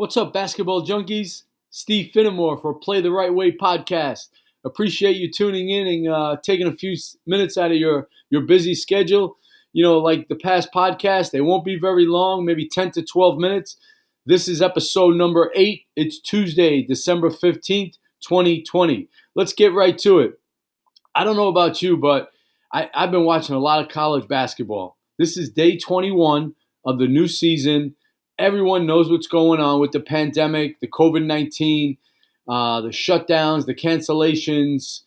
What's up, basketball junkies? Steve Finnemore for Play the Right Way podcast. Appreciate you tuning in and uh, taking a few minutes out of your, your busy schedule. You know, like the past podcast, they won't be very long, maybe 10 to 12 minutes. This is episode number eight. It's Tuesday, December 15th, 2020. Let's get right to it. I don't know about you, but I, I've been watching a lot of college basketball. This is day 21 of the new season. Everyone knows what's going on with the pandemic, the COVID 19, uh, the shutdowns, the cancellations.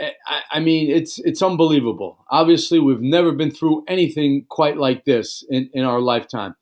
I, I mean, it's it's unbelievable. Obviously, we've never been through anything quite like this in, in our lifetime.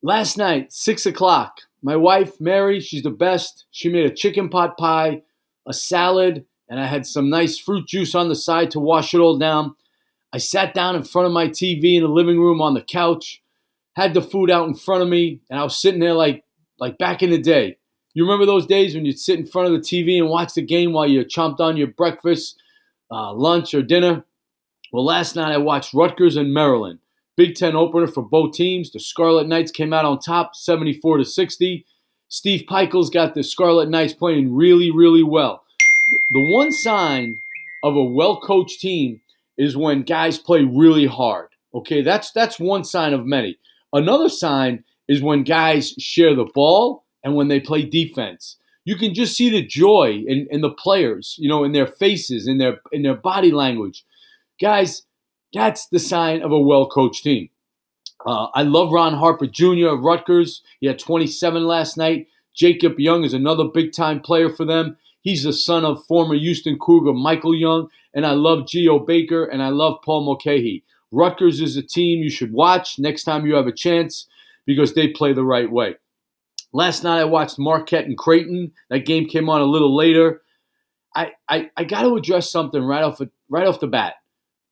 Last night, six o'clock, my wife Mary, she's the best. She made a chicken pot pie, a salad, and I had some nice fruit juice on the side to wash it all down. I sat down in front of my TV in the living room on the couch, had the food out in front of me, and I was sitting there like like back in the day. You remember those days when you'd sit in front of the TV and watch the game while you chomped on your breakfast, uh, lunch, or dinner? Well, last night I watched Rutgers and Maryland. Big Ten opener for both teams. The Scarlet Knights came out on top, 74 to 60. Steve Pikiell's got the Scarlet Knights playing really, really well. The one sign of a well-coached team is when guys play really hard. Okay, that's that's one sign of many. Another sign is when guys share the ball and when they play defense. You can just see the joy in, in the players, you know, in their faces, in their in their body language. Guys, that's the sign of a well-coached team. Uh, I love Ron Harper Jr. of Rutgers. He had 27 last night. Jacob Young is another big-time player for them. He's the son of former Houston Cougar Michael Young, and I love Geo Baker and I love Paul Mulcahy. Rutgers is a team you should watch next time you have a chance because they play the right way. Last night I watched Marquette and Creighton. That game came on a little later. I, I, I got to address something right off right off the bat.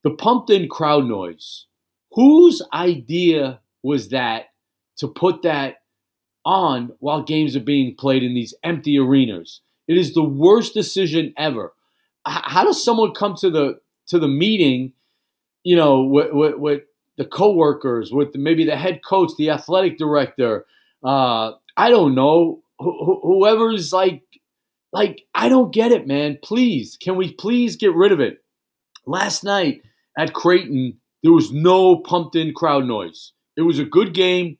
The pumped in crowd noise. Whose idea was that to put that on while games are being played in these empty arenas? It is the worst decision ever. How does someone come to the to the meeting, you know, with, with, with the coworkers, with maybe the head coach, the athletic director, uh, I don't know, wh- whoever's like, like I don't get it, man. Please, can we please get rid of it? Last night at Creighton, there was no pumped in crowd noise. It was a good game.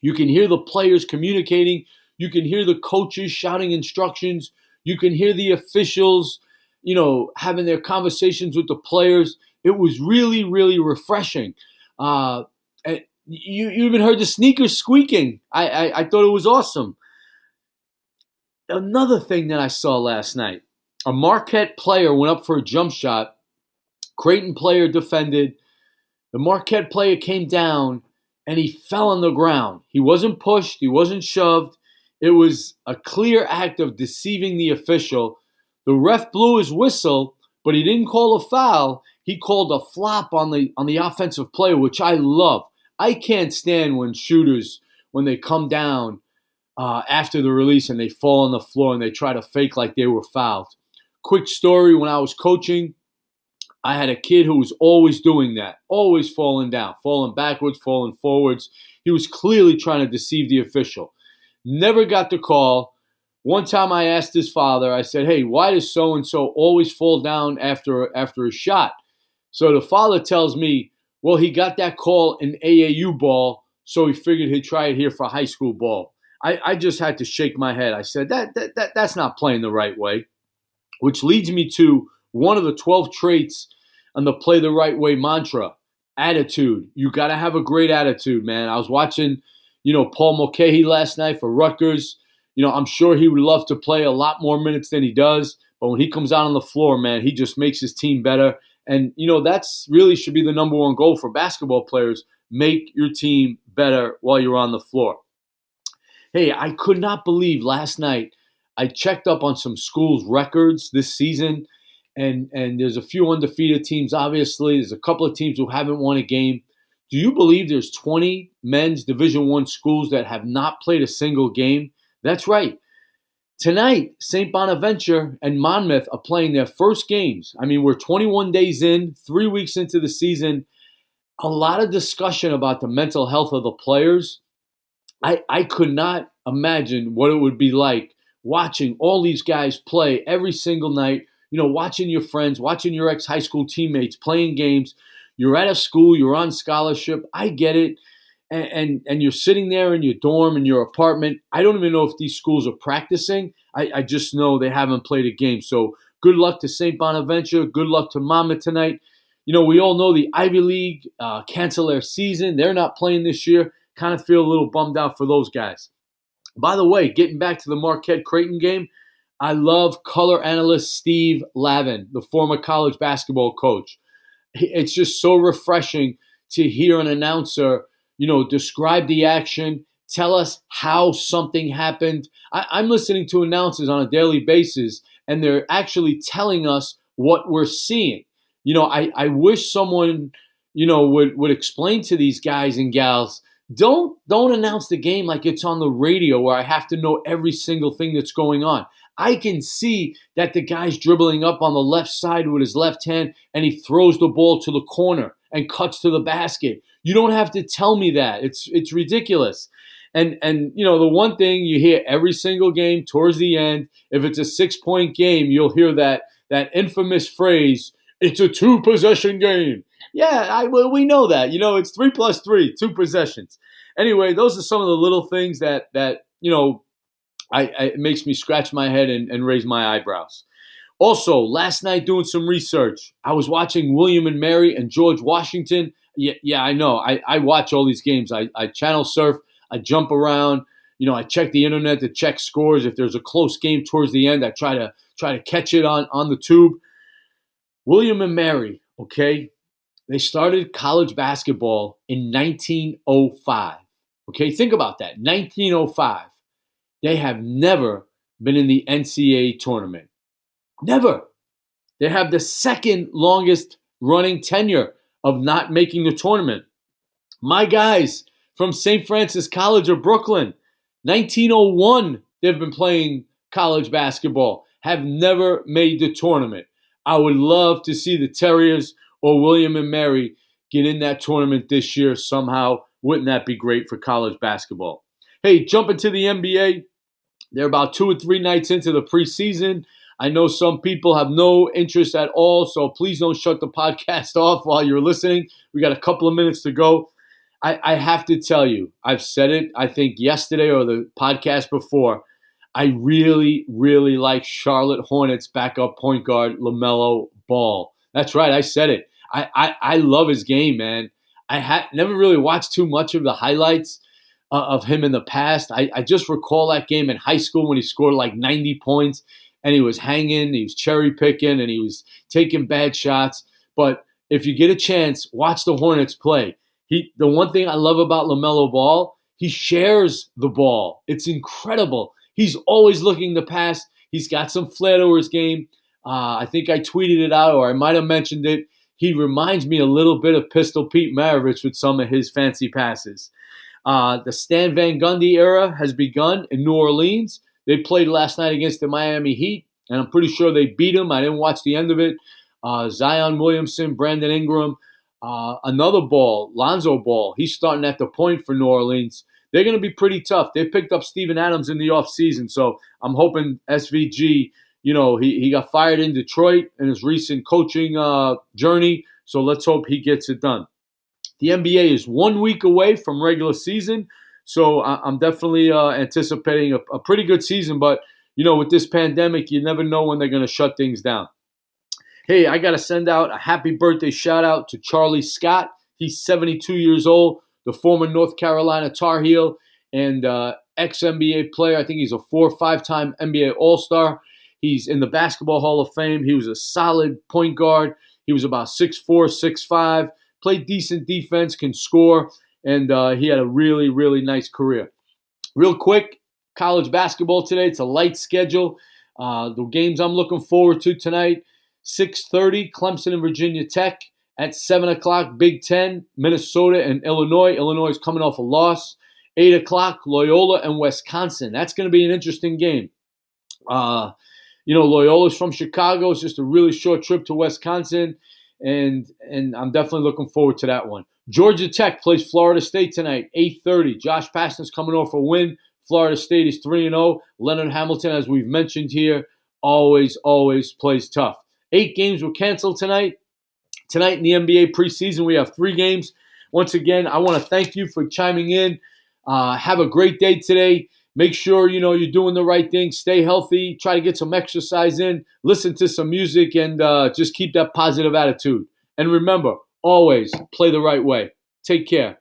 You can hear the players communicating. You can hear the coaches shouting instructions. You can hear the officials, you know, having their conversations with the players. It was really, really refreshing. Uh, you, you even heard the sneakers squeaking. I, I, I thought it was awesome. Another thing that I saw last night a Marquette player went up for a jump shot. Creighton player defended. The Marquette player came down and he fell on the ground. He wasn't pushed, he wasn't shoved. It was a clear act of deceiving the official. The ref blew his whistle, but he didn't call a foul. He called a flop on the on the offensive player, which I love. I can't stand when shooters when they come down uh, after the release and they fall on the floor and they try to fake like they were fouled. Quick story: when I was coaching, I had a kid who was always doing that, always falling down, falling backwards, falling forwards. He was clearly trying to deceive the official. Never got the call. One time I asked his father, I said, Hey, why does so and so always fall down after, after a shot? So the father tells me, Well, he got that call in AAU ball, so he figured he'd try it here for high school ball. I, I just had to shake my head. I said, that, that, that That's not playing the right way. Which leads me to one of the 12 traits on the play the right way mantra attitude. You got to have a great attitude, man. I was watching you know, Paul Mulcahy last night for Rutgers. You know, I'm sure he would love to play a lot more minutes than he does. But when he comes out on the floor, man, he just makes his team better. And, you know, that's really should be the number one goal for basketball players. Make your team better while you're on the floor. Hey, I could not believe last night I checked up on some schools' records this season. And, and there's a few undefeated teams, obviously. There's a couple of teams who haven't won a game. Do you believe there's 20 men's Division One schools that have not played a single game? That's right. Tonight, St. Bonaventure and Monmouth are playing their first games. I mean, we're 21 days in, three weeks into the season. A lot of discussion about the mental health of the players. I, I could not imagine what it would be like watching all these guys play every single night. You know, watching your friends, watching your ex high school teammates playing games. You're at a school, you're on scholarship. I get it. And, and, and you're sitting there in your dorm in your apartment. I don't even know if these schools are practicing. I, I just know they haven't played a game. So good luck to St. Bonaventure. Good luck to Monmouth tonight. You know, we all know the Ivy League uh, cancel their season. They're not playing this year. Kind of feel a little bummed out for those guys. By the way, getting back to the Marquette Creighton game, I love color analyst Steve Lavin, the former college basketball coach. It's just so refreshing to hear an announcer, you know, describe the action, tell us how something happened. I, am listening to announcers on a daily basis, and they're actually telling us what we're seeing. You know, I, I wish someone, you know, would, would explain to these guys and gals don't don't announce the game like it's on the radio where I have to know every single thing that's going on. I can see that the guy's dribbling up on the left side with his left hand and he throws the ball to the corner and cuts to the basket. You don't have to tell me that. It's it's ridiculous. And and you know, the one thing you hear every single game towards the end, if it's a 6-point game, you'll hear that that infamous phrase, it's a two possession game. Yeah, I, well, we know that. You know, it's three plus three, two possessions. Anyway, those are some of the little things that that you know, I, I it makes me scratch my head and, and raise my eyebrows. Also, last night doing some research, I was watching William and Mary and George Washington. Yeah, yeah, I know. I, I watch all these games. I, I channel surf. I jump around. You know, I check the internet to check scores. If there's a close game towards the end, I try to try to catch it on on the tube. William and Mary, okay, they started college basketball in 1905. Okay, think about that. 1905. They have never been in the NCAA tournament. Never. They have the second longest running tenure of not making the tournament. My guys from St. Francis College of Brooklyn, 1901, they've been playing college basketball, have never made the tournament. I would love to see the Terriers or William and Mary get in that tournament this year somehow. Wouldn't that be great for college basketball? Hey, jumping to the NBA. They're about two or three nights into the preseason. I know some people have no interest at all, so please don't shut the podcast off while you're listening. We got a couple of minutes to go. I, I have to tell you, I've said it, I think yesterday or the podcast before. I really, really like Charlotte Hornets backup point guard LaMelo Ball. That's right, I said it. I, I, I love his game, man. I had never really watched too much of the highlights uh, of him in the past. I, I just recall that game in high school when he scored like 90 points and he was hanging, he was cherry picking, and he was taking bad shots. But if you get a chance, watch the Hornets play. He, the one thing I love about LaMelo Ball, he shares the ball. It's incredible. He's always looking to pass. He's got some flair to his game. Uh, I think I tweeted it out, or I might have mentioned it he reminds me a little bit of Pistol Pete Maravich with some of his fancy passes. Uh, the Stan Van Gundy era has begun in New Orleans. They played last night against the Miami Heat, and I'm pretty sure they beat them. I didn't watch the end of it. Uh, Zion Williamson, Brandon Ingram, uh, another ball, Lonzo Ball. He's starting at the point for New Orleans. They're going to be pretty tough. They picked up Steven Adams in the offseason, so I'm hoping SVG you know, he, he got fired in Detroit in his recent coaching uh, journey. So let's hope he gets it done. The NBA is one week away from regular season. So I, am definitely uh, anticipating a, a pretty good season. But, you know, with this pandemic, you never know when they're going to shut things down. Hey, I got to send out a happy birthday shout out to Charlie Scott. He's 72 years old, the former North Carolina Tar Heel and uh, ex NBA player. I think he's a four or five time NBA All Star. He's in the Basketball Hall of Fame. He was a solid point guard. He was about 6'4, 6'5, played decent defense, can score, and uh, he had a really, really nice career. Real quick, college basketball today. It's a light schedule. Uh, the games I'm looking forward to tonight, 6.30, Clemson and Virginia Tech. At 7 o'clock, Big Ten, Minnesota and Illinois. Illinois is coming off a loss. 8 o'clock, Loyola and Wisconsin. That's going to be an interesting game. Uh, you know, Loyola's from Chicago. It's just a really short trip to Wisconsin, and and I'm definitely looking forward to that one. Georgia Tech plays Florida State tonight, 8:30. Josh Pastner's coming off a win Florida State is 3 0. Leonard Hamilton, as we've mentioned here, always, always plays tough. Eight games were canceled tonight. Tonight in the NBA preseason, we have three games. Once again, I want to thank you for chiming in. Uh, have a great day today. Make sure you know you're doing the right thing. Stay healthy. Try to get some exercise in. Listen to some music, and uh, just keep that positive attitude. And remember, always play the right way. Take care.